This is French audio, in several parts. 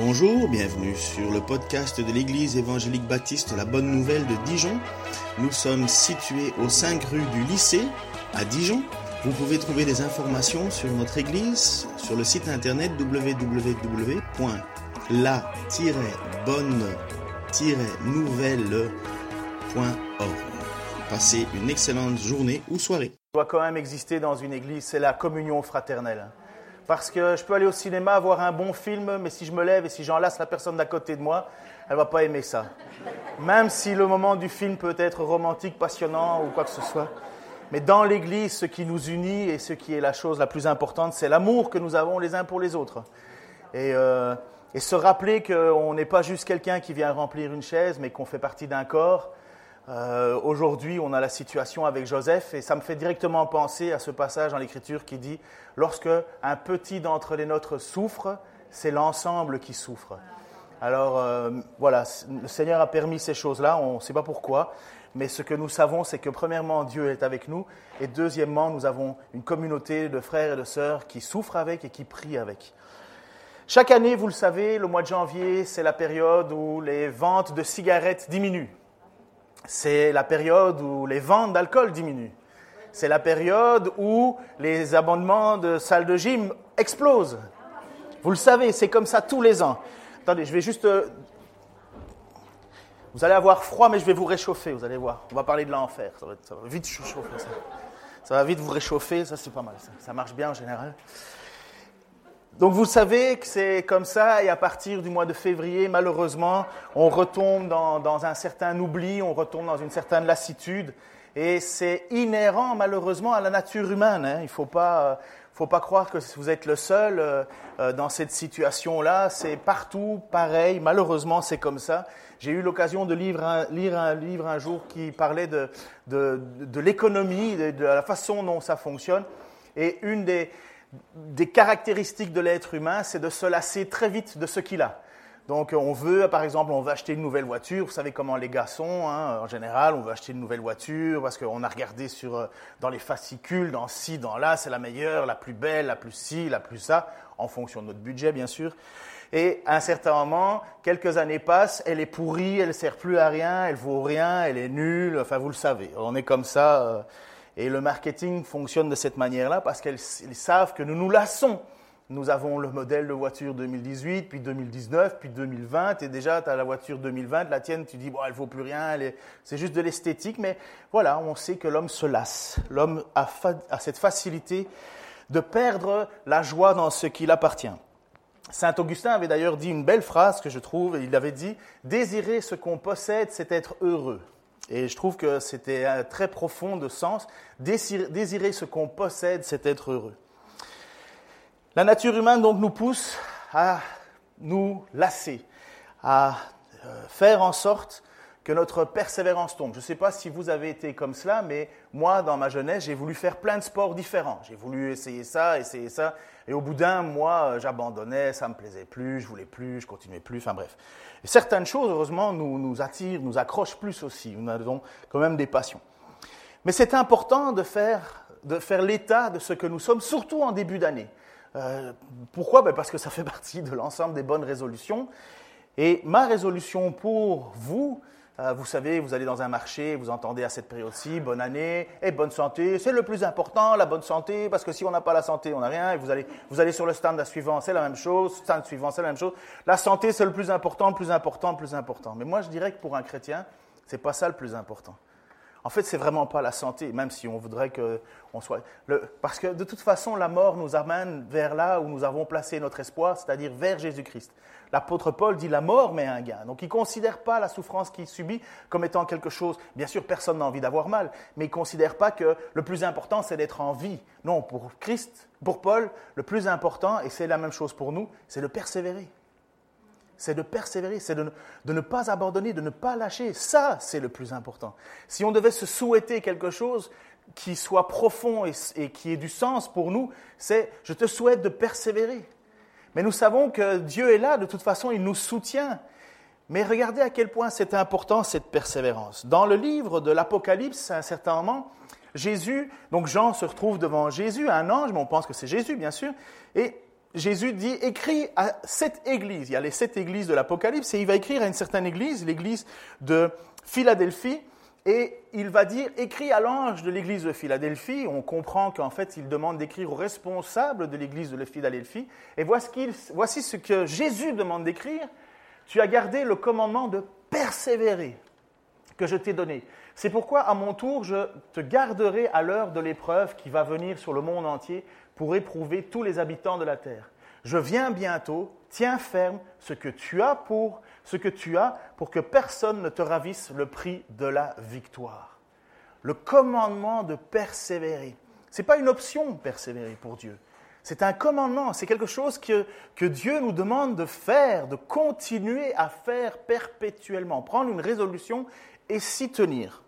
Bonjour, bienvenue sur le podcast de l'Église évangélique baptiste La Bonne Nouvelle de Dijon. Nous sommes situés aux 5 rue du lycée à Dijon. Vous pouvez trouver des informations sur notre Église sur le site internet www.la-bonne-nouvelle.org. Passez une excellente journée ou soirée. doit quand même exister dans une église, c'est la communion fraternelle. Parce que je peux aller au cinéma voir un bon film, mais si je me lève et si j'enlace la personne d'à côté de moi, elle va pas aimer ça. Même si le moment du film peut être romantique, passionnant ou quoi que ce soit. Mais dans l'Église, ce qui nous unit et ce qui est la chose la plus importante, c'est l'amour que nous avons les uns pour les autres. Et, euh, et se rappeler qu'on n'est pas juste quelqu'un qui vient remplir une chaise, mais qu'on fait partie d'un corps. Euh, Aujourd'hui, on a la situation avec Joseph, et ça me fait directement penser à ce passage dans l'Écriture qui dit Lorsque un petit d'entre les nôtres souffre, c'est l'ensemble qui souffre. Alors euh, voilà, le Seigneur a permis ces choses-là, on ne sait pas pourquoi, mais ce que nous savons, c'est que premièrement, Dieu est avec nous, et deuxièmement, nous avons une communauté de frères et de sœurs qui souffrent avec et qui prient avec. Chaque année, vous le savez, le mois de janvier, c'est la période où les ventes de cigarettes diminuent. C'est la période où les ventes d'alcool diminuent. C'est la période où les abonnements de salles de gym explosent. Vous le savez, c'est comme ça tous les ans. Attendez, je vais juste... euh, Vous allez avoir froid, mais je vais vous réchauffer, vous allez voir. On va parler de l'enfer. Ça va, vite ça. Va vite vous réchauffer, ça c'est pas mal. Ça marche bien en général. Donc vous savez que c'est comme ça, et à partir du mois de février, malheureusement, on retombe dans, dans un certain oubli, on retombe dans une certaine lassitude, et c'est inhérent malheureusement à la nature humaine. hein. Il ne faut pas, euh, faut pas croire que vous êtes le seul euh, euh, dans cette situation-là, c'est partout pareil, malheureusement c'est comme ça. J'ai eu l'occasion de lire un, lire un livre un jour qui parlait de, de, de l'économie, de, de la façon dont ça fonctionne, et une des, des caractéristiques de l'être humain, c'est de se lasser très vite de ce qu'il a. Donc on veut, par exemple, on veut acheter une nouvelle voiture. Vous savez comment les gars sont, hein, en général, on veut acheter une nouvelle voiture parce qu'on a regardé sur, euh, dans les fascicules, dans ci, dans là, c'est la meilleure, la plus belle, la plus ci, la plus ça, en fonction de notre budget, bien sûr. Et à un certain moment, quelques années passent, elle est pourrie, elle ne sert plus à rien, elle vaut rien, elle est nulle, enfin vous le savez, on est comme ça. euh, et le marketing fonctionne de cette manière-là parce qu'ils ils savent que nous nous lassons. Nous avons le modèle de voiture 2018, puis 2019, puis 2020, et déjà tu as la voiture 2020, la tienne, tu dis, bon, elle vaut plus rien, c'est juste de l'esthétique, mais voilà, on sait que l'homme se lasse. L'homme a cette facilité de perdre la joie dans ce qui l'appartient. Saint Augustin avait d'ailleurs dit une belle phrase que je trouve, il avait dit Désirer ce qu'on possède, c'est être heureux. Et je trouve que c'était très profond de sens. Désirer, désirer ce qu'on possède, c'est être heureux. La nature humaine donc nous pousse à nous lasser, à euh, faire en sorte que notre persévérance tombe. Je ne sais pas si vous avez été comme cela, mais moi, dans ma jeunesse, j'ai voulu faire plein de sports différents. J'ai voulu essayer ça, essayer ça, et au bout d'un mois, euh, j'abandonnais, ça me plaisait plus, je voulais plus, je continuais plus, enfin bref. Certaines choses, heureusement, nous, nous attirent, nous accrochent plus aussi. Nous avons quand même des passions. Mais c'est important de faire, de faire l'état de ce que nous sommes, surtout en début d'année. Euh, pourquoi? Ben Parce que ça fait partie de l'ensemble des bonnes résolutions. Et ma résolution pour vous, euh, vous savez, vous allez dans un marché, vous entendez à cette période-ci, bonne année et bonne santé, c'est le plus important, la bonne santé, parce que si on n'a pas la santé, on n'a rien, et vous allez, vous allez sur le stand suivant, c'est la même chose, stand suivant, c'est la même chose. La santé, c'est le plus important, le plus important, le plus important. Mais moi, je dirais que pour un chrétien, c'est pas ça le plus important. En fait, c'est vraiment pas la santé, même si on voudrait que on soit. Parce que de toute façon, la mort nous amène vers là où nous avons placé notre espoir, c'est-à-dire vers Jésus-Christ. L'apôtre Paul dit la mort met un gain. Donc il ne considère pas la souffrance qu'il subit comme étant quelque chose. Bien sûr, personne n'a envie d'avoir mal, mais il ne considère pas que le plus important, c'est d'être en vie. Non, pour Christ, pour Paul, le plus important, et c'est la même chose pour nous, c'est de persévérer c'est de persévérer, c'est de ne pas abandonner, de ne pas lâcher. Ça, c'est le plus important. Si on devait se souhaiter quelque chose qui soit profond et, et qui ait du sens pour nous, c'est je te souhaite de persévérer. Mais nous savons que Dieu est là, de toute façon, il nous soutient. Mais regardez à quel point c'est important cette persévérance. Dans le livre de l'Apocalypse, à un certain moment, Jésus, donc Jean se retrouve devant Jésus, un ange, mais on pense que c'est Jésus, bien sûr, et Jésus dit, écrit à cette église. Il y a les sept églises de l'Apocalypse et il va écrire à une certaine église, l'église de Philadelphie. Et il va dire, écrit à l'ange de l'église de Philadelphie. On comprend qu'en fait, il demande d'écrire au responsable de l'église de Philadelphie. Et voici ce que Jésus demande d'écrire. Tu as gardé le commandement de persévérer que je t'ai donné. C'est pourquoi, à mon tour, je te garderai à l'heure de l'épreuve qui va venir sur le monde entier pour éprouver tous les habitants de la terre. Je viens bientôt, tiens ferme ce que tu as pour ce que tu as pour que personne ne te ravisse le prix de la victoire. Le commandement de persévérer. Ce n'est pas une option persévérer pour Dieu. C'est un commandement, c'est quelque chose que, que Dieu nous demande de faire, de continuer à faire perpétuellement, prendre une résolution et s'y tenir.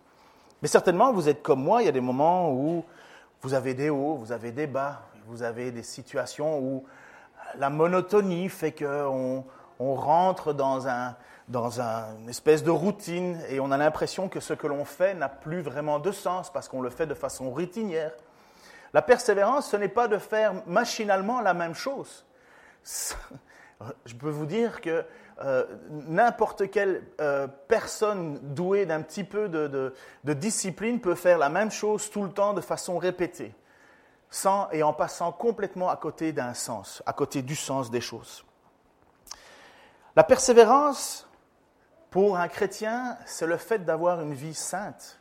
Mais certainement, vous êtes comme moi, il y a des moments où vous avez des hauts, vous avez des bas, vous avez des situations où la monotonie fait qu'on on rentre dans, un, dans une espèce de routine et on a l'impression que ce que l'on fait n'a plus vraiment de sens parce qu'on le fait de façon routinière. La persévérance, ce n'est pas de faire machinalement la même chose. Je peux vous dire que euh, n'importe quelle euh, personne douée d'un petit peu de, discipline peut faire la même chose tout le temps de façon répétée, sans et en passant complètement à côté d'un sens, à côté du sens des choses. La persévérance, pour un chrétien, c'est le fait d'avoir une vie sainte.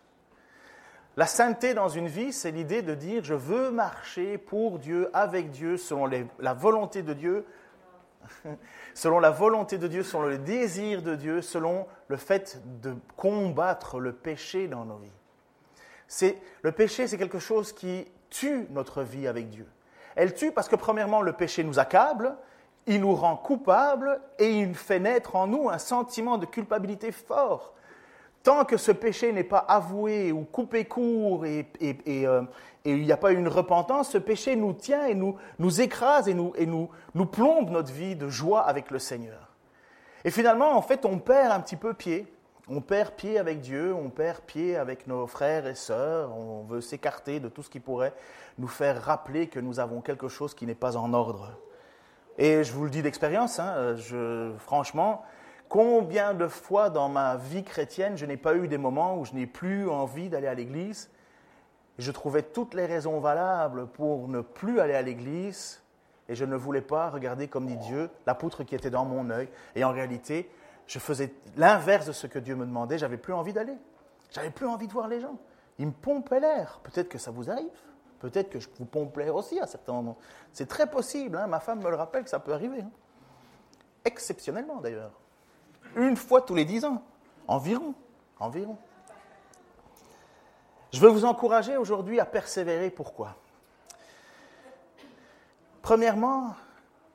La sainteté dans une vie, c'est l'idée de dire je veux marcher pour Dieu, avec Dieu, selon la volonté de Dieu, selon la volonté de Dieu, selon le désir de Dieu, selon le fait de combattre le péché dans nos vies. C'est, le péché, c'est quelque chose qui tue notre vie avec Dieu. Elle tue parce que premièrement, le péché nous accable, il nous rend coupables et il fait naître en nous un sentiment de culpabilité fort. Tant que ce péché n'est pas avoué ou coupé court et, euh, et, il n'y a pas une repentance, ce péché nous tient et nous, nous écrase et, nous, et nous, nous plombe notre vie de joie avec le Seigneur. Et finalement, en fait, on perd un petit peu pied. On perd pied avec Dieu, on perd pied avec nos frères et sœurs, on veut s'écarter de tout ce qui pourrait nous faire rappeler que nous avons quelque chose qui n'est pas en ordre. Et je vous le dis d'expérience, hein, franchement, Combien de fois dans ma vie chrétienne, je n'ai pas eu des moments où je n'ai plus envie d'aller à l'église Je trouvais toutes les raisons valables pour ne plus aller à l'église et je ne voulais pas regarder, comme dit Dieu, la poutre qui était dans mon œil. Et en réalité, je faisais l'inverse de ce que Dieu me demandait. J'avais plus envie d'aller. J'avais plus envie de voir les gens. Ils me pompaient l'air. Peut-être que ça vous arrive. Peut-être que je vous pompe l'air aussi à certains moments. C'est très possible. Hein. Ma femme me le rappelle que ça peut arriver. Hein. Exceptionnellement d'ailleurs. Une fois tous les dix ans, environ. Environ. Je veux vous encourager aujourd'hui à persévérer. Pourquoi? Premièrement,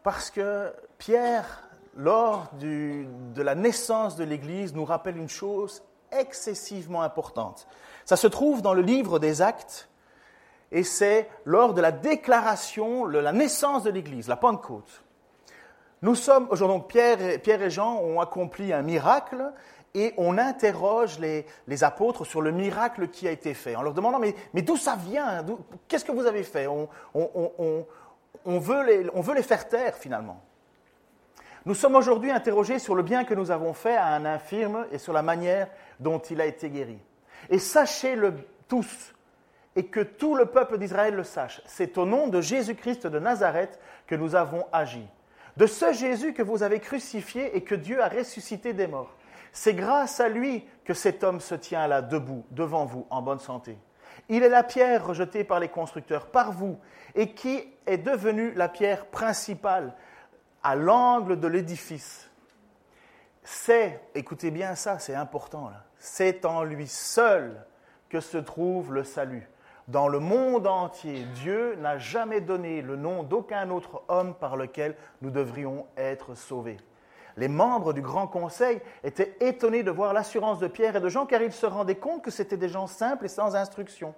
parce que Pierre, lors de la naissance de l'Église, nous rappelle une chose excessivement importante. Ça se trouve dans le livre des Actes, et c'est lors de la déclaration, la naissance de l'Église, la Pentecôte. Nous sommes aujourd'hui, Pierre, et, Jean ont accompli un miracle et on interroge les, apôtres sur le miracle qui a été fait en leur demandant mais, d'où ça vient? Qu'est-ce que vous avez fait? On, on, veut les, on veut les faire taire finalement. Nous sommes aujourd'hui interrogés sur le bien que nous avons fait à un infirme et sur la manière dont il a été guéri. Et sachez-le tous, et que tout le peuple d'Israël le sache, c'est au nom de Jésus-Christ de Nazareth que nous avons agi de ce Jésus que vous avez crucifié et que Dieu a ressuscité des morts. C'est grâce à lui que cet homme se tient là debout, devant vous, en bonne santé. Il est la pierre rejetée par les constructeurs, par vous, et qui est devenue la pierre principale à l'angle de l'édifice. C'est, écoutez bien ça, c'est important c'est en lui seul que se trouve le salut. Dans le monde entier, Dieu n'a jamais donné le nom d'aucun autre homme par lequel nous devrions être sauvés. Les membres du Grand Conseil étaient étonnés de voir l'assurance de Pierre et de Jean car ils se rendaient compte que c'étaient des gens simples et sans instruction.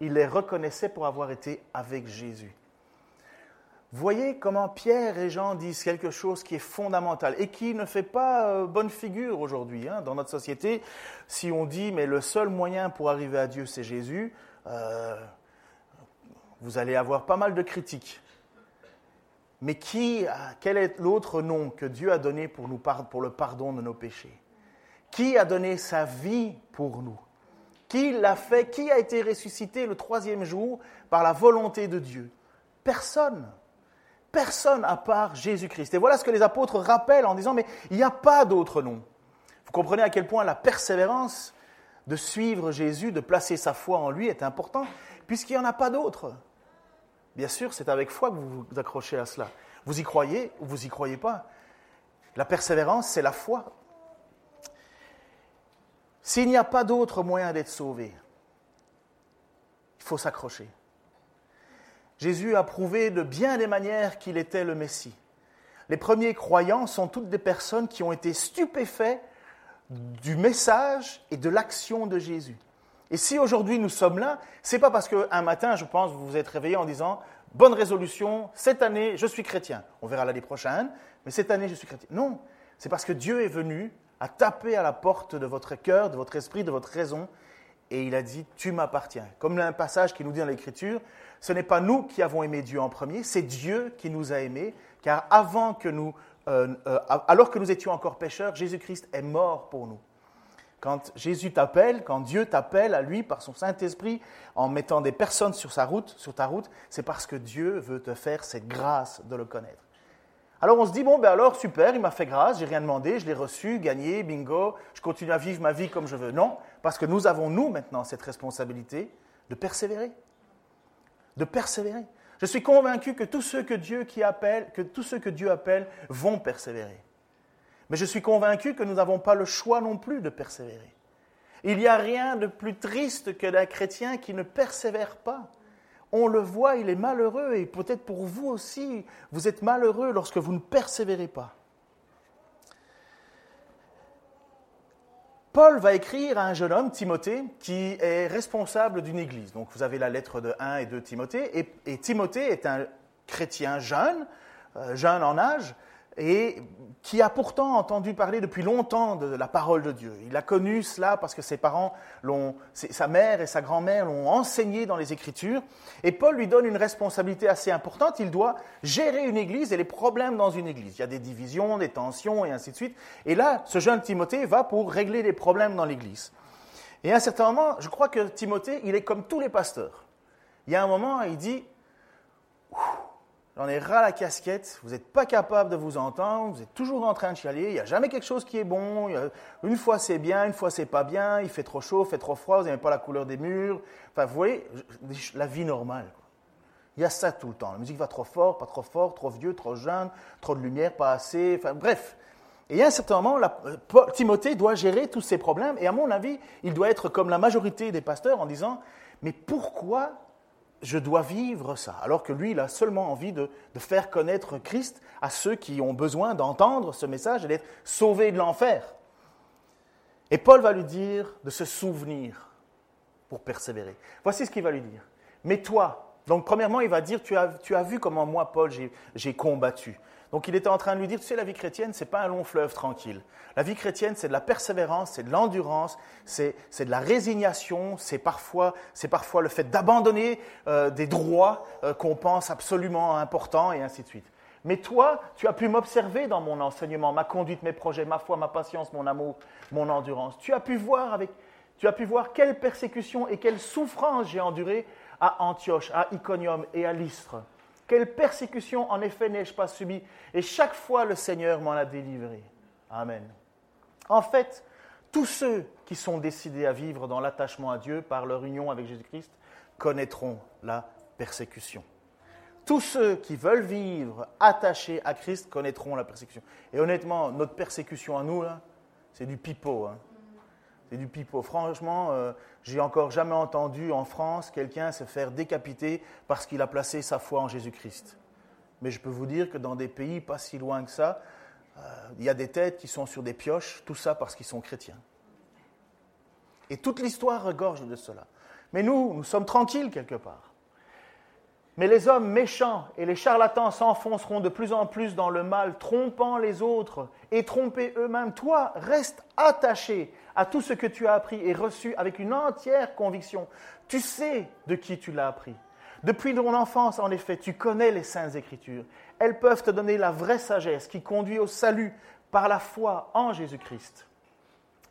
Ils les reconnaissaient pour avoir été avec Jésus. Voyez comment Pierre et Jean disent quelque chose qui est fondamental et qui ne fait pas euh, bonne figure aujourd'hui hein, dans notre société. Si on dit mais le seul moyen pour arriver à Dieu c'est Jésus, vous allez avoir pas mal de critiques. Mais qui, quel est l'autre nom que Dieu a donné pour, nous, pour le pardon de nos péchés? Qui a donné sa vie pour nous? Qui l'a fait? Qui a été ressuscité le troisième jour par la volonté de Dieu? Personne. Personne à part Jésus-Christ. Et voilà ce que les apôtres rappellent en disant, mais il n'y a pas d'autre nom. Vous comprenez à quel point la persévérance de suivre Jésus, de placer sa foi en lui est important, puisqu'il n'y en a pas d'autre. Bien sûr, c'est avec foi que vous vous accrochez à cela. Vous y croyez ou vous n'y croyez pas. La persévérance, c'est la foi. S'il n'y a pas d'autre moyen d'être sauvé, il faut s'accrocher. Jésus a prouvé de bien des manières qu'il était le Messie. Les premiers croyants sont toutes des personnes qui ont été stupéfaits du message et de l'action de Jésus. Et si aujourd'hui nous sommes là, c'est pas parce qu'un matin, je pense, vous vous êtes réveillé en disant bonne résolution, cette année, je suis chrétien. On verra l'année prochaine, mais cette année, je suis chrétien. Non, c'est parce que Dieu est venu à taper à la porte de votre cœur, de votre esprit, de votre raison, et il a dit Tu m'appartiens. Comme un passage qui nous dit dans l'Écriture ce n'est pas nous qui avons aimé Dieu en premier, c'est Dieu qui nous a aimés, car avant que nous, euh, euh, alors que nous étions encore pécheurs, Jésus-Christ est mort pour nous. Quand Jésus t'appelle, quand Dieu t'appelle à lui par son Saint-Esprit en mettant des personnes sur sa route, sur ta route, c'est parce que Dieu veut te faire cette grâce de le connaître. Alors on se dit bon ben alors super, il m'a fait grâce, j'ai rien demandé, je l'ai reçu, gagné, bingo, je continue à vivre ma vie comme je veux. Non, parce que nous avons nous maintenant cette responsabilité de persévérer, de persévérer. Je suis convaincu que tous ceux que Dieu appelle, que tous ceux que Dieu appelle vont persévérer. Mais je suis convaincu que nous n'avons pas le choix non plus de persévérer. Il n'y a rien de plus triste que d'un chrétien qui ne persévère pas. On le voit, il est malheureux et peut-être pour vous aussi, vous êtes malheureux lorsque vous ne persévérez pas. Paul va écrire à un jeune homme, Timothée, qui est responsable d'une église. Donc vous avez la lettre de 1 et 2 Timothée. Et, Timothée est un chrétien jeune, euh, jeune en âge, et qui a pourtant entendu parler depuis longtemps de la parole de Dieu. Il a connu cela parce que ses parents, sa mère et sa grand-mère l'ont enseigné dans les Écritures. Et Paul lui donne une responsabilité assez importante. Il doit gérer une église et les problèmes dans une église. Il y a des divisions, des tensions et ainsi de suite. Et là, ce jeune Timothée va pour régler les problèmes dans l'église. Et à un certain moment, je crois que Timothée, il est comme tous les pasteurs. Il y a un moment, il dit, J'en ai ras la casquette, vous n'êtes pas capable de vous entendre, vous êtes toujours en train de chialer, il n'y a jamais quelque chose qui est bon, une fois c'est bien, une fois c'est pas bien, il fait trop chaud, il fait trop froid, vous n'aimez pas la couleur des murs. Enfin, vous voyez, la vie normale. Il y a ça tout le temps. La musique va trop fort, pas trop fort, trop vieux, trop jeune, trop de lumière, pas assez. Enfin, bref. Et à un certain moment, Timothée doit gérer tous ces problèmes. Et à mon avis, il doit être comme la majorité des pasteurs en disant Mais pourquoi je dois vivre ça. Alors que lui, il a seulement envie de, faire connaître Christ à ceux qui ont besoin d'entendre ce message et d'être sauvés de l'enfer. Et Paul va lui dire de se souvenir pour persévérer. Voici ce qu'il va lui dire. Mais toi, donc premièrement, il va dire, tu as, tu as vu comment moi, Paul, j'ai combattu. Donc il était en train de lui dire, tu sais, la vie chrétienne, ce n'est pas un long fleuve tranquille. La vie chrétienne, c'est de la persévérance, c'est de l'endurance, c'est de la résignation, c'est parfois, parfois le fait d'abandonner euh, des droits euh, qu'on pense absolument importants et ainsi de suite. Mais toi, tu as pu m'observer dans mon enseignement, ma conduite, mes projets, ma foi, ma patience, mon amour, mon endurance. Tu as pu voir avec, tu as pu voir quelle persécution et quelle souffrance j'ai enduré à Antioche, à Iconium et à Lystre. Quelle persécution en effet n'ai-je pas subi? Et chaque fois le Seigneur m'en a délivré. Amen. En fait, tous ceux qui sont décidés à vivre dans l'attachement à Dieu par leur union avec Jésus-Christ connaîtront la persécution. Tous ceux qui veulent vivre attachés à Christ connaîtront la persécution. Et honnêtement, notre persécution à nous, c'est du pipeau. Hein. C'est du pipeau. Franchement, euh, j'ai encore jamais entendu en France quelqu'un se faire décapiter parce qu'il a placé sa foi en Jésus-Christ. Mais je peux vous dire que dans des pays pas si loin que ça, euh, il y a des têtes qui sont sur des pioches, tout ça parce qu'ils sont chrétiens. Et toute l'histoire regorge de cela. Mais nous, nous sommes tranquilles quelque part. Mais les hommes méchants et les charlatans s'enfonceront de plus en plus dans le mal, trompant les autres et trompés eux-mêmes. Toi, reste attaché à tout ce que tu as appris et reçu avec une entière conviction. Tu sais de qui tu l'as appris. Depuis ton enfance, en effet, tu connais les saintes écritures. Elles peuvent te donner la vraie sagesse qui conduit au salut par la foi en Jésus-Christ.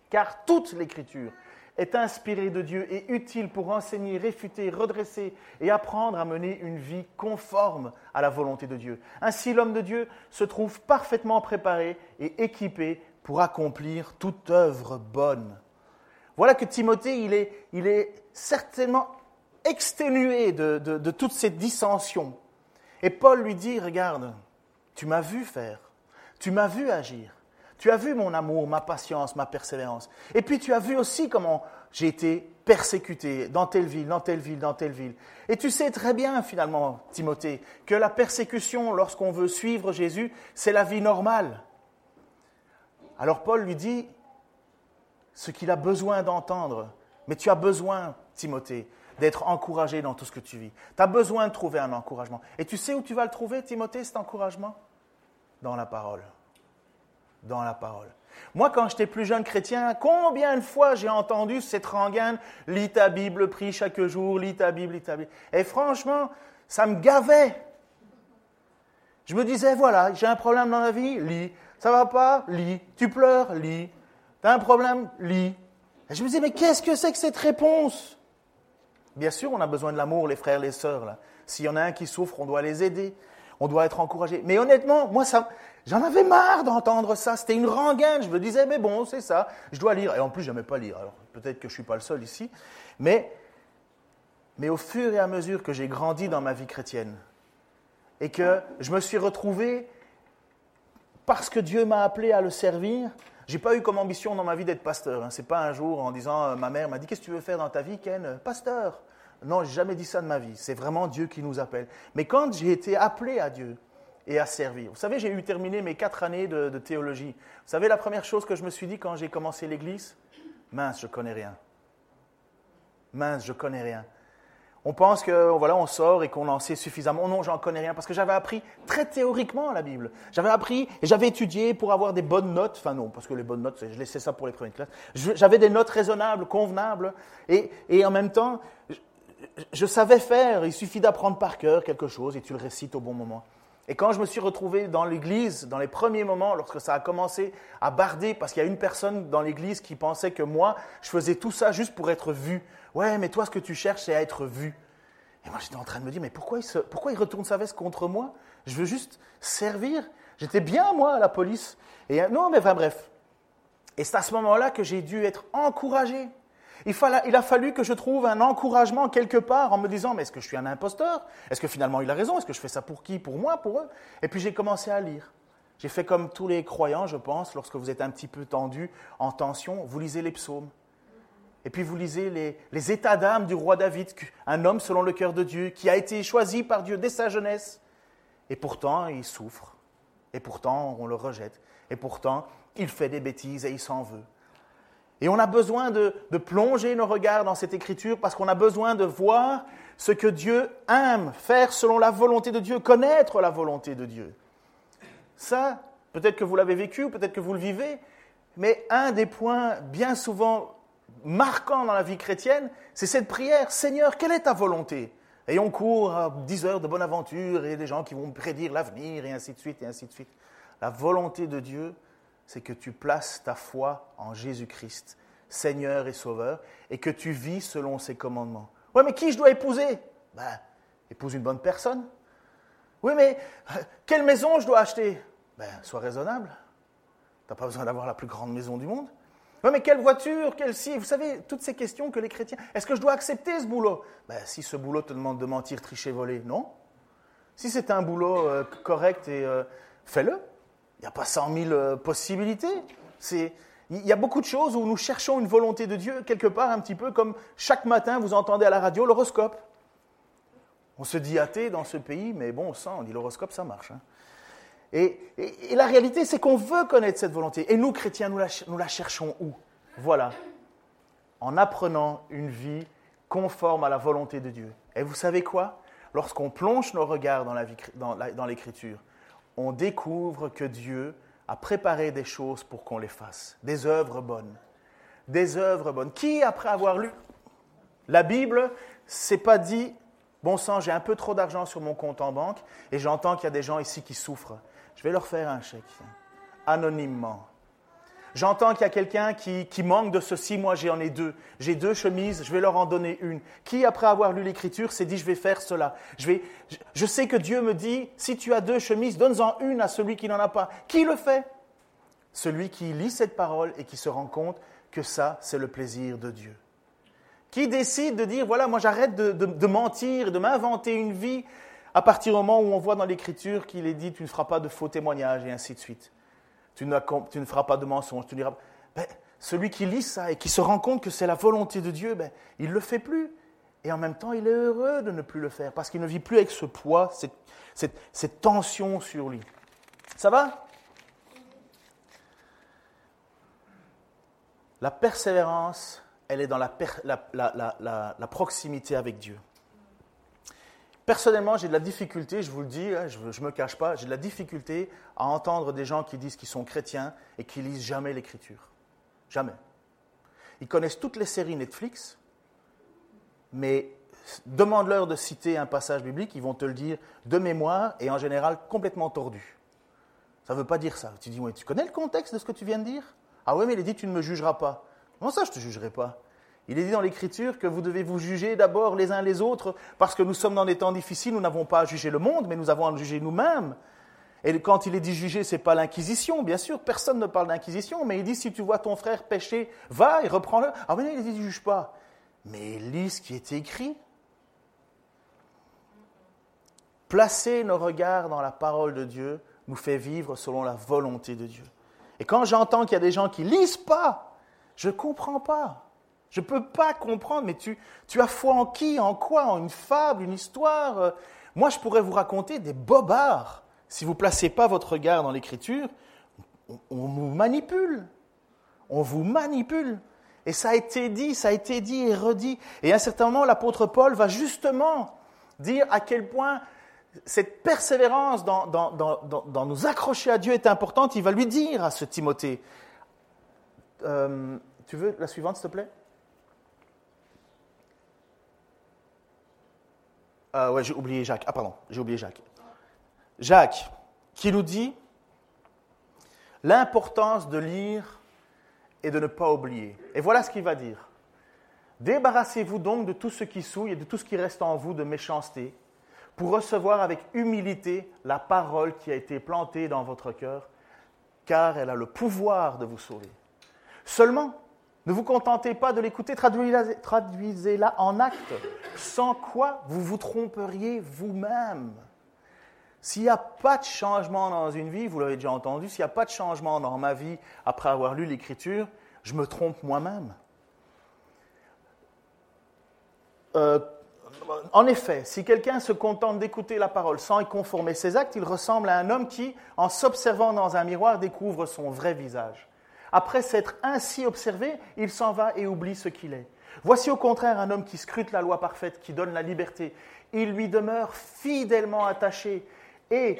Car toute l'écriture est inspirée de Dieu et utile pour enseigner, réfuter, redresser et apprendre à mener une vie conforme à la volonté de Dieu. Ainsi, l'homme de Dieu se trouve parfaitement préparé et équipé pour accomplir toute œuvre bonne. Voilà que Timothée, il est, il est certainement exténué de, de toutes ces dissensions. Et Paul lui dit, regarde, tu m'as vu faire, tu m'as vu agir, tu as vu mon amour, ma patience, ma persévérance. Et puis tu as vu aussi comment j'ai été persécuté dans telle ville, dans telle ville, dans telle ville. Et tu sais très bien, finalement, Timothée, que la persécution, lorsqu'on veut suivre Jésus, c'est la vie normale. Alors Paul lui dit ce qu'il a besoin d'entendre. Mais tu as besoin, Timothée, d'être encouragé dans tout ce que tu vis. Tu as besoin de trouver un encouragement. Et tu sais où tu vas le trouver, Timothée, cet encouragement? Dans la parole dans la parole. Moi, quand j'étais plus jeune chrétien, combien de fois j'ai entendu cette rengaine Lis ta Bible, prie chaque jour, lis ta Bible, lis ta Bible. Et franchement, ça me gavait. Je me disais, voilà, j'ai un problème dans la vie, lis. Ça va pas? Lis. Tu pleures? Lis. Tu as un problème? Lis. Je me disais, mais qu'est-ce que c'est que cette réponse? Bien sûr, on a besoin de l'amour, les frères, les sœurs. S'il y en a un qui souffre, on doit les aider. On doit être encouragé. Mais honnêtement, moi, J'en avais marre d'entendre ça. C'était une rengaine. Je me disais, mais bon, c'est ça. Je dois lire. Et en plus, je n'aimais pas lire. Alors, peut-être que je ne suis pas le seul ici. Mais, mais au fur et à mesure que j'ai grandi dans ma vie chrétienne et que je me suis retrouvé, parce que Dieu m'a appelé à le servir, j'ai pas eu comme ambition dans ma vie d'être pasteur. Hein. C'est pas un jour en disant, euh, ma mère m'a dit, qu'est-ce que tu veux faire dans ta vie, Ken? Pasteur. Non, j'ai jamais dit ça de ma vie. C'est vraiment Dieu qui nous appelle. Mais quand j'ai été appelé à Dieu, et à servir. Vous savez, j'ai eu terminé mes quatre années de, théologie. Vous savez, la première chose que je me suis dit quand j'ai commencé l'Église, mince, je connais rien. Mince, je connais rien. On pense que voilà, on sort et qu'on en sait suffisamment. Non, j'en connais rien parce que j'avais appris très théoriquement la Bible. J'avais appris et j'avais étudié pour avoir des bonnes notes. Enfin non, parce que les bonnes notes, je laissais ça pour les premières classes. J'avais des notes raisonnables, convenables, et, en même temps, je, je savais faire. Il suffit d'apprendre par cœur quelque chose et tu le récites au bon moment. Et quand je me suis retrouvé dans l'église, dans les premiers moments, lorsque ça a commencé à barder, parce qu'il y a une personne dans l'église qui pensait que moi, je faisais tout ça juste pour être vu. Ouais, mais toi, ce que tu cherches, c'est à être vu. Et moi, j'étais en train de me dire, mais pourquoi il, retourne sa veste contre moi? Je veux juste servir. J'étais bien, moi, à la police. Et non, mais enfin, bref. Et c'est à ce moment-là que j'ai dû être encouragé. Il, a fallu que je trouve un encouragement quelque part en me disant, mais est-ce que je suis un imposteur? Est-ce que finalement il a raison? Est-ce que je fais ça pour qui? Pour moi? Pour eux? Et puis j'ai commencé à lire. J'ai fait comme tous les croyants, je pense, lorsque vous êtes un petit peu tendu, en tension, vous lisez les psaumes. Et puis vous lisez les, les états d'âme du roi David, un homme selon le cœur de Dieu, qui a été choisi par Dieu dès sa jeunesse. Et pourtant, il souffre. Et pourtant, on le rejette. Et pourtant, il fait des bêtises et il s'en veut. Et on a besoin de, plonger nos regards dans cette écriture parce qu'on a besoin de voir ce que Dieu aime, faire selon la volonté de Dieu, connaître la volonté de Dieu. Ça, peut-être que vous l'avez vécu, peut-être que vous le vivez, mais un des points bien souvent marquants dans la vie chrétienne, c'est cette prière, Seigneur, quelle est ta volonté? Et on court à 10 heures de bonne aventure et des gens qui vont prédire l'avenir et ainsi de suite et ainsi de suite. La volonté de Dieu, c'est que tu places ta foi en Jésus-Christ, Seigneur et Sauveur, et que tu vis selon ses commandements. Oui, mais qui je dois épouser? Ben, Épouse une bonne personne. Oui, mais euh, quelle maison je dois acheter? Ben, sois raisonnable. Tu n'as pas besoin d'avoir la plus grande maison du monde. Oui, mais quelle voiture, quelle si Vous savez, toutes ces questions que les chrétiens. Est-ce que je dois accepter ce boulot? Ben, Si ce boulot te demande de mentir, tricher, voler, non. Si c'est un boulot euh, correct, euh, fais-le. Il n'y a pas cent mille euh, possibilités. il y a beaucoup de choses où nous cherchons une volonté de Dieu, quelque part un petit peu comme chaque matin vous entendez à la radio l'horoscope. On se dit athée dans ce pays, mais bon, ça, on dit l'horoscope, ça marche. Hein. Et, la réalité, c'est qu'on veut connaître cette volonté. Et nous, chrétiens, nous la, nous la cherchons où? Voilà, en apprenant une vie conforme à la volonté de Dieu. Et vous savez quoi? Lorsqu'on plonge nos regards dans l'écriture, on découvre que Dieu a préparé des choses pour qu'on les fasse, des œuvres bonnes. Des œuvres bonnes. Qui, après avoir lu la Bible, s'est pas dit Bon sang, j'ai un peu trop d'argent sur mon compte en banque et j'entends qu'il y a des gens ici qui souffrent. Je vais leur faire un chèque, anonymement. J'entends qu'il y a quelqu'un qui, manque de ceci, moi j'en ai deux. J'ai deux chemises, je vais leur en donner une. Qui, après avoir lu l'Écriture, s'est dit, je vais faire cela? Je, sais que Dieu me dit, si tu as deux chemises, donne-en une à celui qui n'en a pas. Qui le fait? Celui qui lit cette parole et qui se rend compte que ça, c'est le plaisir de Dieu. Qui décide de dire, voilà, moi j'arrête de, de mentir, de m'inventer une vie à partir du moment où on voit dans l'Écriture qu'il est dit, tu ne feras pas de faux témoignages et ainsi de suite tu, ne feras pas de mensonge, tu diras, ben, celui qui lit ça et qui se rend compte que c'est la volonté de Dieu, ben, il ne le fait plus. Et en même temps, il est heureux de ne plus le faire parce qu'il ne vit plus avec ce poids, cette, tension sur lui. Ça va? La persévérance, elle est dans la, la proximité avec Dieu. Personnellement, j'ai de la difficulté, je vous le dis, hein, je ne me cache pas, j'ai de la difficulté à entendre des gens qui disent qu'ils sont chrétiens et qui lisent jamais l'Écriture. Jamais. Ils connaissent toutes les séries Netflix, mais demande-leur de citer un passage biblique, ils vont te le dire de mémoire et en général complètement tordu. Ça ne veut pas dire ça. Tu dis, ouais, tu connais le contexte de ce que tu viens de dire? Ah oui, mais il est dit, tu ne me jugeras pas. Comment ça, je ne te jugerai pas? Il est dit dans l'Écriture que vous devez vous juger d'abord les uns les autres parce que nous sommes dans des temps difficiles, nous n'avons pas à juger le monde, mais nous avons à juger nous-mêmes. Et quand il est dit juger, ce n'est pas l'inquisition, bien sûr, personne ne parle d'inquisition, mais il dit si tu vois ton frère pécher, va et reprends-le. Ah oui, il dit ne juge pas. Mais lis ce qui est écrit. Placer nos regards dans la parole de Dieu nous fait vivre selon la volonté de Dieu. Et quand j'entends qu'il y a des gens qui lisent pas, je ne comprends pas. Je ne peux pas comprendre, mais tu, tu as foi en qui En quoi En une fable, une histoire euh, Moi, je pourrais vous raconter des bobards. Si vous ne placez pas votre regard dans l'écriture, on, vous manipule. On vous manipule. Et ça a été dit, ça a été dit et redit. Et à un certain moment, l'apôtre Paul va justement dire à quel point cette persévérance dans, dans, dans, dans, nous accrocher à Dieu est importante. Il va lui dire à ce Timothée. Euh, tu veux la suivante, s'il te plaît? Euh, ouais, j'ai oublié Jacques. Ah, pardon, j'ai oublié Jacques. Jacques, qui nous dit l'importance de lire et de ne pas oublier. Et voilà ce qu'il va dire. Débarrassez-vous donc de tout ce qui souille et de tout ce qui reste en vous de méchanceté, pour recevoir avec humilité la parole qui a été plantée dans votre cœur, car elle a le pouvoir de vous sauver. Seulement, ne vous contentez pas de l'écouter, traduisez-la en acte, sans quoi vous vous tromperiez vous-même. S'il n'y a pas de changement dans une vie, vous l'avez déjà entendu, s'il n'y a pas de changement dans ma vie après avoir lu l'Écriture, je me trompe moi-même. Euh, en effet, si quelqu'un se contente d'écouter la parole sans y conformer ses actes, il ressemble à un homme qui, en s'observant dans un miroir, découvre son vrai visage. Après s'être ainsi observé, il s'en va et oublie ce qu'il est. Voici au contraire un homme qui scrute la loi parfaite, qui donne la liberté. Il lui demeure fidèlement attaché et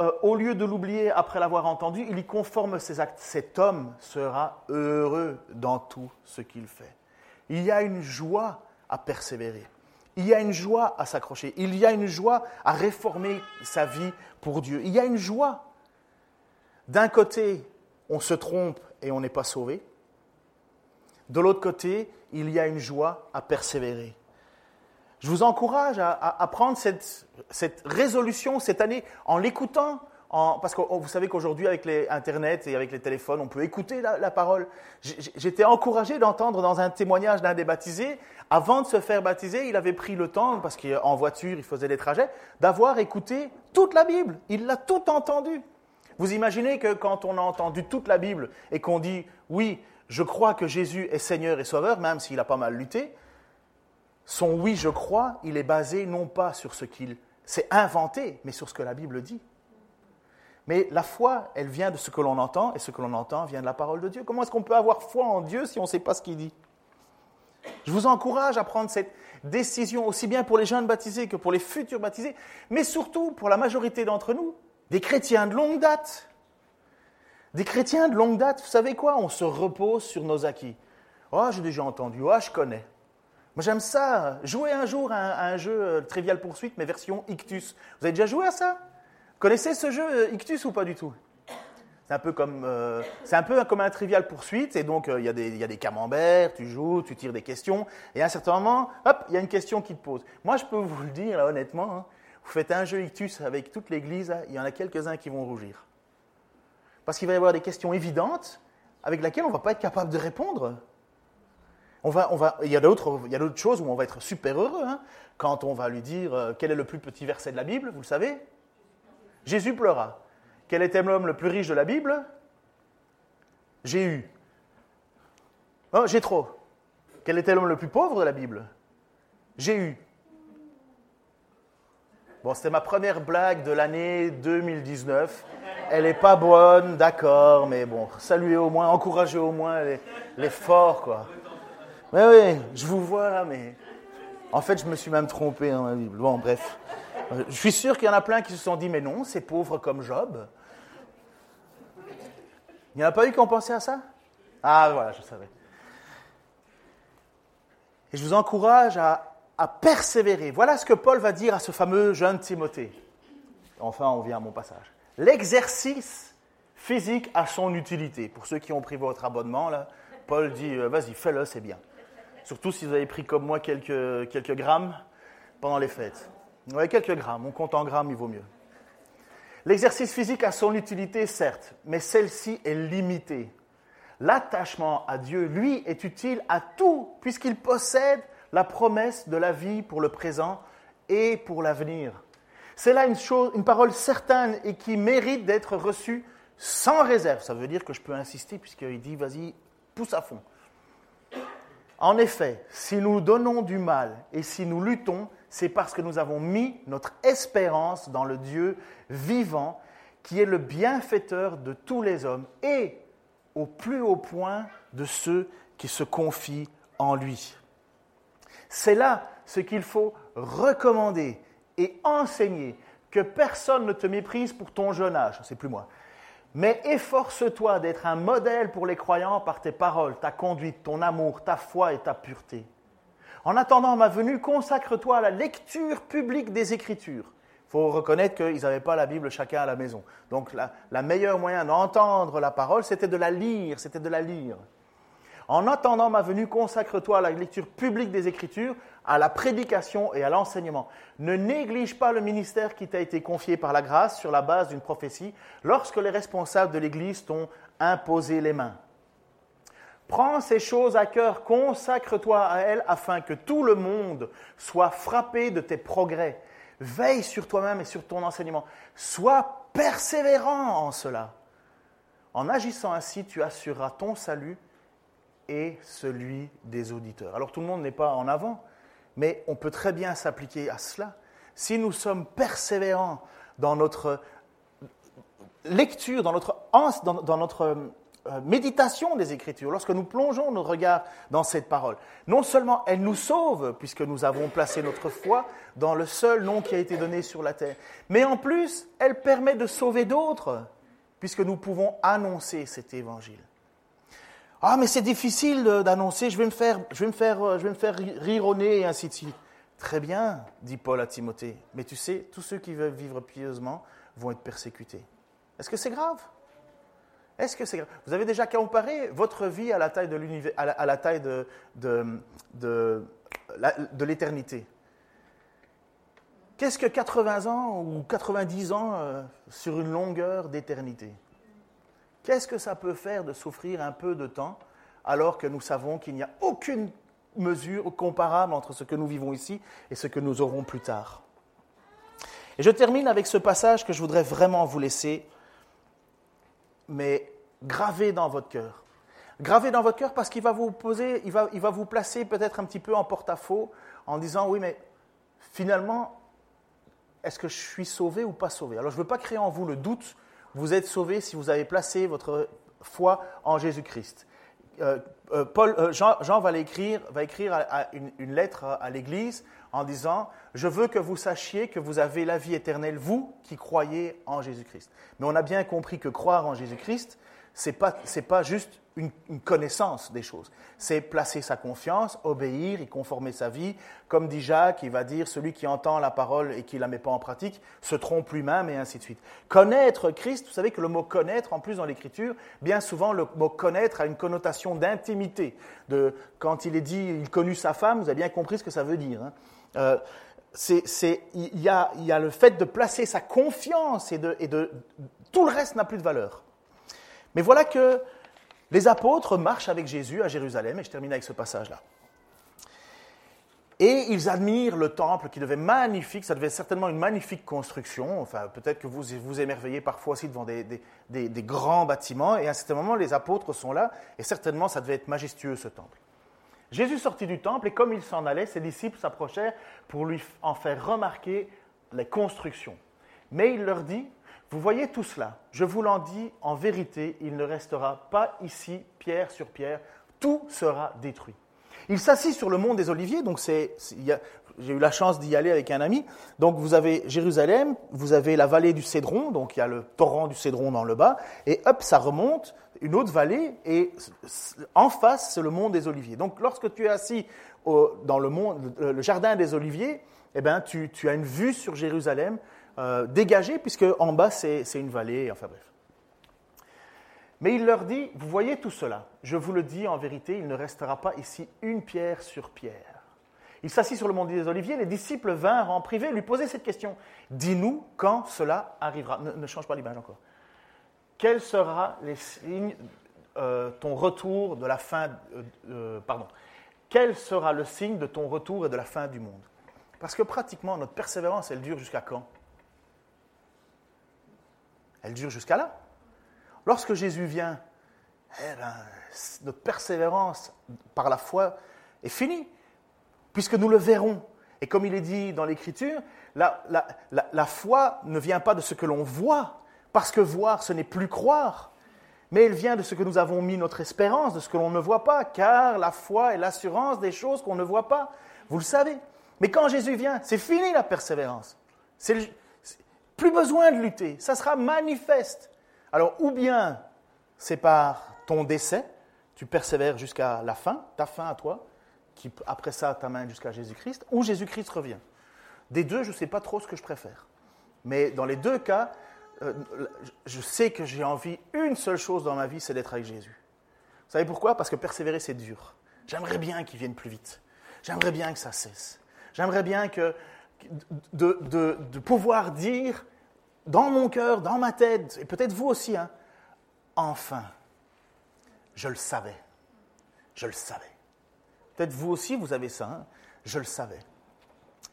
euh, au lieu de l'oublier après l'avoir entendu, il y conforme ses actes. Cet homme sera heureux dans tout ce qu'il fait. Il y a une joie à persévérer. Il y a une joie à s'accrocher. Il y a une joie à réformer sa vie pour Dieu. Il y a une joie. D'un côté, on se trompe et on n'est pas sauvé. De l'autre côté, il y a une joie à persévérer. Je vous encourage à, prendre cette, résolution cette année en l'écoutant, parce que vous savez qu'aujourd'hui, avec les Internet et avec les téléphones, on peut écouter la, parole. J'étais encouragé d'entendre dans un témoignage d'un des baptisés, avant de se faire baptiser, il avait pris le temps, parce qu'en voiture, il faisait des trajets, d'avoir écouté toute la Bible. Il l'a tout entendu. Vous imaginez que quand on a entendu toute la Bible et qu'on dit oui, je crois que Jésus est Seigneur et Sauveur, même s'il a pas mal lutté, son oui, je crois, il est basé non pas sur ce qu'il s'est inventé, mais sur ce que la Bible dit. Mais la foi, elle vient de ce que l'on entend, et ce que l'on entend vient de la parole de Dieu. Comment est-ce qu'on peut avoir foi en Dieu si on ne sait pas ce qu'il dit? Je vous encourage à prendre cette décision, aussi bien pour les jeunes baptisés que pour les futurs baptisés, mais surtout pour la majorité d'entre nous, des chrétiens de longue date. Des chrétiens de longue date, vous savez quoi? On se repose sur nos acquis. Oh, j'ai déjà entendu, oh, je connais. Moi j'aime ça. Jouer un jour à un, jeu euh, Trivial Poursuite, mais version Ictus. Vous avez déjà joué à ça? Connaissez ce jeu euh, Ictus ou pas du tout? C'est un peu comme euh, c'est un peu comme un trivial poursuite et donc il y, y, a des camemberts, tu joues, tu tires des questions et à un certain moment, hop, il y a une question qui te pose. Moi, je peux vous le dire là, honnêtement, hein, vous faites un jeu ictus avec toute l'église, il y en a quelques-uns qui vont rougir parce qu'il va y avoir des questions évidentes avec lesquelles on ne va pas être capable de répondre. On va, on va, il y a d'autres choses où on va être super heureux hein, quand on va lui dire euh, quel est le plus petit verset de la Bible, vous le savez? Jésus pleura. Quel était l'homme le plus riche de la Bible? J'ai eu. Oh, j'ai trop. Quel était l'homme le plus pauvre de la Bible? J'ai eu. Bon, c'était ma première blague de l'année 2019. Elle n'est pas bonne, d'accord, mais bon, saluez au moins, encouragez au moins les, les forts, quoi. Oui, oui, je vous vois là, mais en fait, je me suis même trompé Bible. Bon, bref. Je suis sûr qu'il y en a plein qui se sont dit, mais non, c'est pauvre comme Job. Il n'y en a pas eu qui ont pensé à ça? Ah, voilà, je savais. Et je vous encourage à, à, persévérer. Voilà ce que Paul va dire à ce fameux jeune Timothée. Enfin, on vient à mon passage. L'exercice physique a son utilité. Pour ceux qui ont pris votre abonnement, là, Paul dit, euh, vas-y, fais-le, c'est bien. Surtout si vous avez pris comme moi quelques, quelques grammes pendant les fêtes. Oui, quelques grammes. On compte en grammes, il vaut mieux. L'exercice physique a son utilité, certes, mais celle-ci est limitée. L'attachement à Dieu, lui, est utile à tout, puisqu'il possède la promesse de la vie pour le présent et pour l'avenir. C'est là une, parole certaine et qui mérite d'être reçue sans réserve. Ça veut dire que je peux insister, puisqu'il dit, vas-y, pousse à fond. En effet, si nous donnons du mal et si nous luttons, c'est parce que nous avons mis notre espérance dans le Dieu vivant, qui est le bienfaiteur de tous les hommes et au plus haut point de ceux qui se confient en lui. C'est là ce qu'il faut recommander et enseigner, que personne ne te méprise pour ton jeune âge, c'est plus moi, mais efforce-toi d'être un modèle pour les croyants par tes paroles, ta conduite, ton amour, ta foi et ta pureté. En attendant ma venue, consacre-toi à la lecture publique des Écritures. Il faut reconnaître qu'ils n'avaient pas la Bible chacun à la maison. Donc la, la meilleure moyen d'entendre la parole, c'était de la lire, c'était de la lire. En attendant ma venue, consacre-toi à la lecture publique des Écritures, à la prédication et à l'enseignement. Ne néglige pas le ministère qui t'a été confié par la grâce sur la base d'une prophétie lorsque les responsables de l'Église t'ont imposé les mains. Prends ces choses à cœur, consacre-toi à elles afin que tout le monde soit frappé de tes progrès. Veille sur toi-même et sur ton enseignement. Sois persévérant en cela. En agissant ainsi, tu assureras ton salut et celui des auditeurs. Alors tout le monde n'est pas en avant, mais on peut très bien s'appliquer à cela. Si nous sommes persévérants dans notre lecture, dans notre, dans, notre euh, méditation des Écritures, lorsque nous plongeons nos regards dans cette parole, non seulement elle nous sauve, puisque nous avons placé notre foi dans le seul nom qui a été donné sur la terre, mais en plus, elle permet de sauver d'autres, puisque nous pouvons annoncer cet évangile. Ah, mais c'est difficile d'annoncer, je vais me faire, je euh, rire au nez et ainsi de suite. Très bien, dit Paul à Timothée. Mais tu sais, tous ceux qui veulent vivre pieusement vont être persécutés. Est-ce que c'est grave? Est-ce que c'est grave Vous avez déjà comparé votre vie à la taille de l'univers, à, la, taille de l'éternité? Qu'est-ce que 80 ans ou 90 ans euh, sur une longueur d'éternité? Qu'est-ce que ça peut faire de souffrir un peu de temps alors que nous savons qu'il n'y a aucune mesure comparable entre ce que nous vivons ici et ce que nous aurons plus tard? Et je termine avec ce passage que je voudrais vraiment vous laisser, mais gravé dans votre cœur. Gravé dans votre cœur parce qu'il va vous poser, il va, il va vous placer peut-être un petit peu en porte-à-faux en disant oui, mais finalement, est-ce que je suis sauvé ou pas sauvé? Alors je ne veux pas créer en vous le doute vous êtes sauvé si vous avez placé votre foi en Jésus-Christ. Euh, euh, euh, Jean, va, écrire, va écrire une, lettre à l'Église en disant, je veux que vous sachiez que vous avez la vie éternelle, vous qui croyez en Jésus-Christ. Mais on a bien compris que croire en Jésus-Christ, ce n'est pas, pas juste une, connaissance des choses. C'est placer sa confiance, obéir, y conformer sa vie. Comme dit Jacques, il va dire celui qui entend la parole et qui ne la met pas en pratique se trompe lui-même et ainsi de suite. Connaître Christ, vous savez que le mot connaître, en plus dans l'Écriture, bien souvent le mot connaître a une connotation d'intimité. De, quand il est dit il connut sa femme, vous avez bien compris ce que ça veut dire. Hein. Euh, il, y y a le fait de placer sa confiance et, de, et de, tout le reste n'a plus de valeur. Mais voilà que les apôtres marchent avec Jésus à Jérusalem, et je termine avec ce passage-là. Et ils admirent le temple qui devait magnifique, ça devait être certainement une magnifique construction. Enfin, peut-être que vous vous émerveillez parfois aussi devant des, des, grands bâtiments. Et à un certain moment, les apôtres sont là, et certainement ça devait être majestueux ce temple. Jésus sortit du temple, et comme il s'en allait, ses disciples s'approchèrent pour lui en faire remarquer les constructions. Mais il leur dit vous voyez tout cela, je vous l'en dis, en vérité, il ne restera pas ici pierre sur pierre, tout sera détruit. Il s'assit sur le mont des Oliviers, donc c'est, j'ai eu la chance d'y aller avec un ami. Donc vous avez Jérusalem, vous avez la vallée du Cédron, donc il y a le torrent du Cédron dans le bas, et hop, ça remonte, une autre vallée, et en face, c'est le mont des Oliviers. Donc lorsque tu es assis dans le, le, jardin des Oliviers, eh ben, tu, tu as une vue sur Jérusalem, euh, dégagé, puisque en bas, c'est une vallée, enfin bref. Mais il leur dit, vous voyez tout cela, je vous le dis en vérité, il ne restera pas ici une pierre sur pierre. Il s'assit sur le mont des Oliviers, les disciples vinrent en privé lui poser cette question. Dis-nous quand cela arrivera. Ne, change pas l'image encore. Quel sera les signes, euh, ton retour de la fin, euh, pardon, quel sera le signe de ton retour et de la fin du monde? Parce que pratiquement, notre persévérance, elle dure jusqu'à quand? Elle dure jusqu'à là. Lorsque Jésus vient, eh ben, notre persévérance par la foi est finie, puisque nous le verrons. Et comme il est dit dans l'Écriture, la, foi ne vient pas de ce que l'on voit, parce que voir, ce n'est plus croire, mais elle vient de ce que nous avons mis notre espérance, de ce que l'on ne voit pas, car la foi est l'assurance des choses qu'on ne voit pas. Vous le savez. Mais quand Jésus vient, c'est fini la persévérance. C'est plus besoin de lutter, ça sera manifeste. Alors, ou bien c'est par ton décès, tu persévères jusqu'à la fin, ta fin à toi, qui après ça t'amène jusqu'à Jésus-Christ, ou Jésus-Christ revient. Des deux, je ne sais pas trop ce que je préfère. Mais dans les deux cas, euh, je sais que j'ai envie, une seule chose dans ma vie, c'est d'être avec Jésus. Vous savez pourquoi? Parce que persévérer, c'est dur. J'aimerais bien qu'il vienne plus vite. J'aimerais bien que ça cesse. J'aimerais bien que de, pouvoir dire dans mon cœur, dans ma tête, et peut-être vous aussi, hein, enfin, je le savais. Je le savais. Peut-être vous aussi, vous avez ça. Hein, je le savais.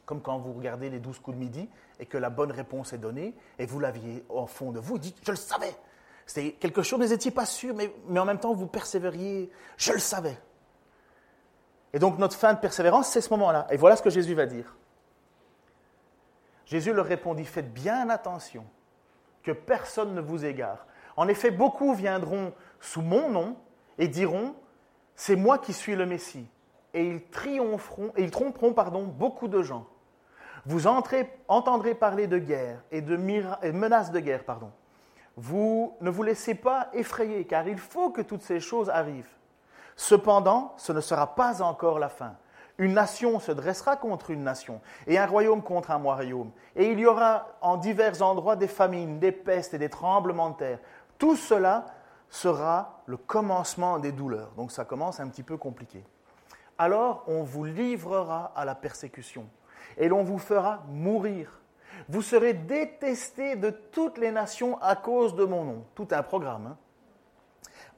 Comme quand vous regardez les douze coups de midi et que la bonne réponse est donnée et vous l'aviez au fond de vous, dites, je le savais. C'était quelque chose, vous n'étiez pas sûr, mais, mais en même temps, vous persévériez. Je le savais. Et donc, notre fin de persévérance, c'est ce moment-là. Et voilà ce que Jésus va dire. Jésus leur répondit, faites bien attention que personne ne vous égare. En effet, beaucoup viendront sous mon nom et diront, c'est moi qui suis le Messie. Et ils triompheront, et ils tromperont beaucoup de gens. Vous entendrez parler de guerre et de menaces de guerre. Pardon. Vous ne vous laissez pas effrayer, car il faut que toutes ces choses arrivent. Cependant, ce ne sera pas encore la fin. Une nation se dressera contre une nation, et un royaume contre un royaume. Et il y aura en divers endroits des famines, des pestes et des tremblements de terre. Tout cela sera le commencement des douleurs. Donc ça commence un petit peu compliqué. Alors on vous livrera à la persécution, et l'on vous fera mourir. Vous serez détestés de toutes les nations à cause de mon nom. Tout un programme. Hein.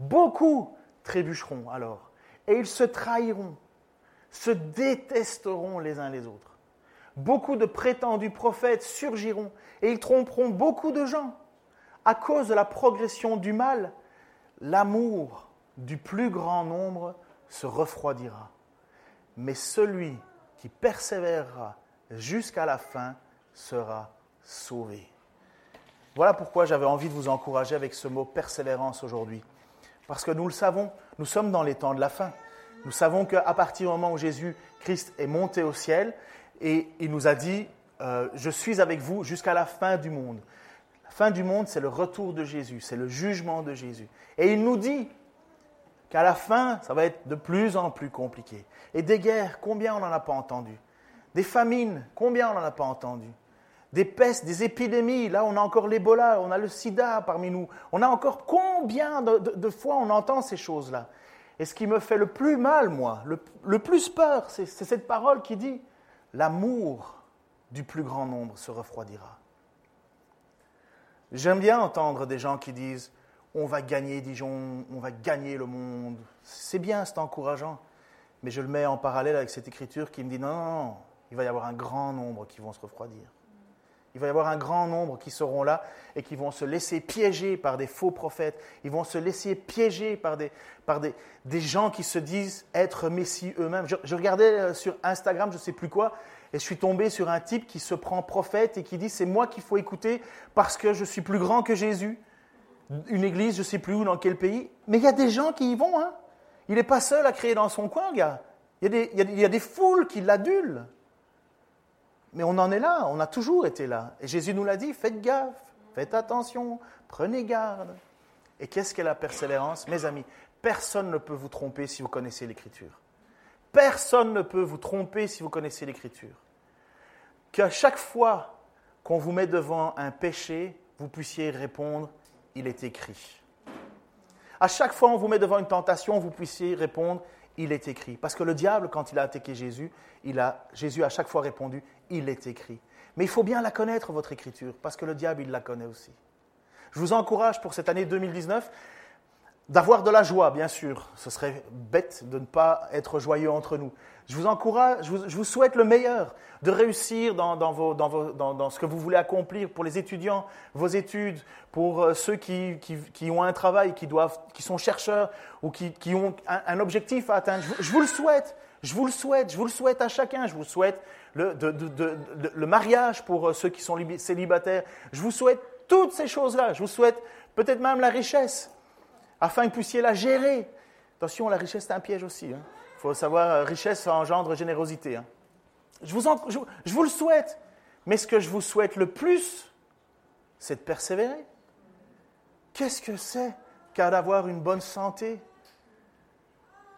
Beaucoup trébucheront alors, et ils se trahiront se détesteront les uns les autres. Beaucoup de prétendus prophètes surgiront et ils tromperont beaucoup de gens. À cause de la progression du mal, l'amour du plus grand nombre se refroidira. Mais celui qui persévérera jusqu'à la fin sera sauvé. Voilà pourquoi j'avais envie de vous encourager avec ce mot persévérance aujourd'hui. Parce que nous le savons, nous sommes dans les temps de la fin. Nous savons qu'à partir du moment où Jésus-Christ est monté au ciel, et il nous a dit, euh, je suis avec vous jusqu'à la fin du monde. La fin du monde, c'est le retour de Jésus, c'est le jugement de Jésus. Et il nous dit qu'à la fin, ça va être de plus en plus compliqué. Et des guerres, combien on n'en a pas entendu? Des famines, combien on n'en a pas entendu? Des pestes, des épidémies, là on a encore l'Ebola, on a le sida parmi nous. On a encore combien de, fois on entend ces choses-là? Et ce qui me fait le plus mal, moi, le plus peur, c'est cette parole qui dit, l'amour du plus grand nombre se refroidira. J'aime bien entendre des gens qui disent on va gagner Dijon, on va gagner le monde. C'est bien, c'est encourageant. Mais je le mets en parallèle avec cette écriture qui me dit non, non, non, il va y avoir un grand nombre qui vont se refroidir. Il va y avoir un grand nombre qui seront là et qui vont se laisser piéger par des faux prophètes. Ils vont se laisser piéger par des, par des, des gens qui se disent être Messie eux-mêmes. Je, regardais euh, sur Instagram, je ne sais plus quoi, et je suis tombé sur un type qui se prend prophète et qui dit c'est moi qu'il faut écouter parce que je suis plus grand que Jésus. Une église, je ne sais plus où, dans quel pays. Mais il y a des gens qui y vont. Hein. Il n'est pas seul à créer dans son coin, gars. Il y a des foules qui l'adulent. Mais on en est là, on a toujours été là. Et Jésus nous l'a dit, faites gaffe, faites attention, prenez garde. Et qu'est-ce qu'est la persévérance Mes amis, personne ne peut vous tromper si vous connaissez l'Écriture. Personne ne peut vous tromper si vous connaissez l'Écriture qu'à chaque fois qu'on vous met devant un péché, vous puissiez répondre, il est écrit. À chaque fois qu'on vous met devant une tentation, vous puissiez répondre, il est écrit. Parce que le diable, quand il a attaqué Jésus, il a, Jésus a à chaque fois répondu, il est écrit. Mais il faut bien la connaître, votre écriture, parce que le diable, il la connaît aussi. Je vous encourage pour cette année 2019 d'avoir de la joie, bien sûr. Ce serait bête de ne pas être joyeux entre nous. Je vous encourage, je vous, souhaite le meilleur, de réussir dans, ce que vous voulez accomplir pour les étudiants, vos études, pour euh, ceux qui, ont un travail, qui, sont chercheurs ou qui, ont un, objectif à atteindre. Je, vous le souhaite, je vous le souhaite, je vous le souhaite à chacun. Je vous souhaite le, le mariage pour euh, ceux qui sont célibataires. Je vous souhaite toutes ces choses-là. Je vous souhaite peut-être même la richesse, afin que vous puissiez la gérer. Attention, la richesse, c'est un piège aussi. Hein faut savoir, euh, richesse engendre générosité. Hein. Je, vous je, vous le souhaite. Mais ce que je vous souhaite le plus, c'est de persévérer. Qu'est-ce que c'est qu'à d'avoir une bonne santé?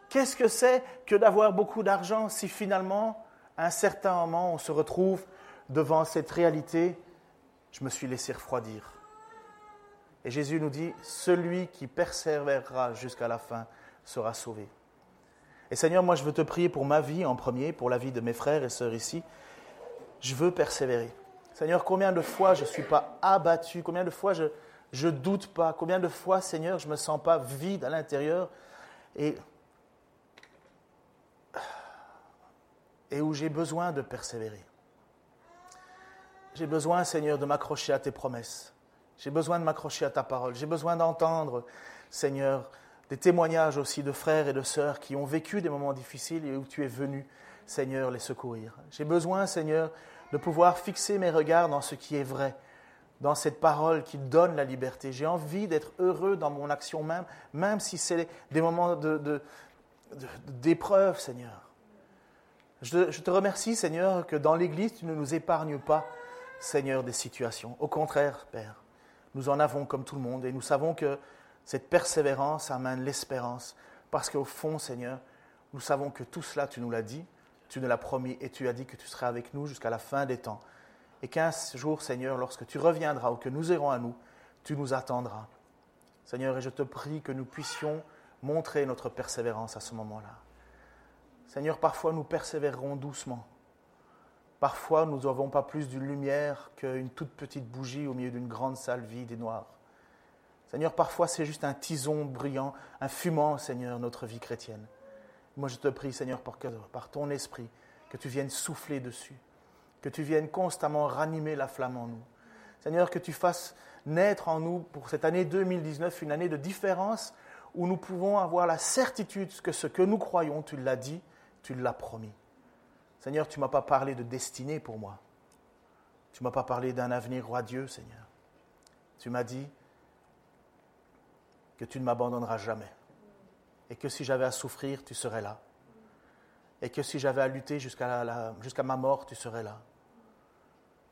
Qu'est-ce que c'est que d'avoir beaucoup d'argent si finalement, à un certain moment, on se retrouve devant cette réalité? Je me suis laissé refroidir. Et Jésus nous dit, celui qui persévérera jusqu'à la fin sera sauvé. Et Seigneur, moi je veux te prier pour ma vie en premier, pour la vie de mes frères et sœurs ici. Je veux persévérer. Seigneur, combien de fois je ne suis pas abattu, combien de fois je ne doute pas, combien de fois, Seigneur, je ne me sens pas vide à l'intérieur et, et où j'ai besoin de persévérer. J'ai besoin, Seigneur, de m'accrocher à tes promesses. J'ai besoin de m'accrocher à ta parole. J'ai besoin d'entendre, Seigneur, des témoignages aussi de frères et de sœurs qui ont vécu des moments difficiles et où tu es venu, Seigneur, les secourir. J'ai besoin, Seigneur, de pouvoir fixer mes regards dans ce qui est vrai, dans cette parole qui donne la liberté. J'ai envie d'être heureux dans mon action même, même si c'est des moments d'épreuve, Seigneur. Je te remercie, Seigneur, que dans l'Église, tu ne nous épargnes pas, Seigneur, des situations. Au contraire, Père, nous en avons comme tout le monde et nous savons que cette persévérance amène l'espérance, parce qu'au fond, Seigneur, nous savons que tout cela, tu nous l'as dit, tu nous l'as promis, et tu as dit que tu serais avec nous jusqu'à la fin des temps. Et qu'un jour, Seigneur, lorsque tu reviendras ou que nous irons à nous, tu nous attendras. Seigneur, et je te prie que nous puissions montrer notre persévérance à ce moment-là. Seigneur, parfois nous persévérerons doucement. Parfois nous n'avons pas plus d'une lumière qu'une toute petite bougie au milieu d'une grande salle vide et noire. Seigneur, parfois c'est juste un tison brillant, un fumant, Seigneur, notre vie chrétienne. Moi je te prie, Seigneur, par ton esprit, que tu viennes souffler dessus, que tu viennes constamment ranimer la flamme en nous. Seigneur, que tu fasses naître en nous pour cette année 2019 une année de différence où nous pouvons avoir la certitude que ce que nous croyons, tu l'as dit, tu l'as promis. Seigneur, tu ne m'as pas parlé de destinée pour moi. Tu ne m'as pas parlé d'un avenir roi Dieu, Seigneur. Tu m'as dit, que tu ne m'abandonneras jamais. Et que si j'avais à souffrir, tu serais là. Et que si j'avais à lutter jusqu'à ma mort, tu serais là.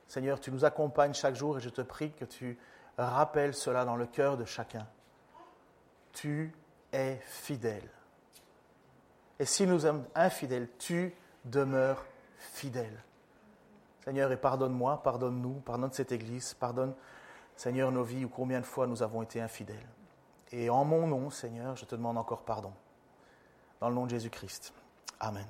Seigneur, tu nous accompagnes chaque jour et je te prie que tu rappelles cela dans le cœur de chacun. Tu es fidèle. Et si nous sommes infidèles, tu demeures fidèle. Seigneur, et pardonne-moi, pardonne-nous, pardonne cette Église, pardonne, Seigneur, nos vies où combien de fois nous avons été infidèles. Et en mon nom, Seigneur, je te demande encore pardon. Dans le nom de Jésus-Christ. Amen.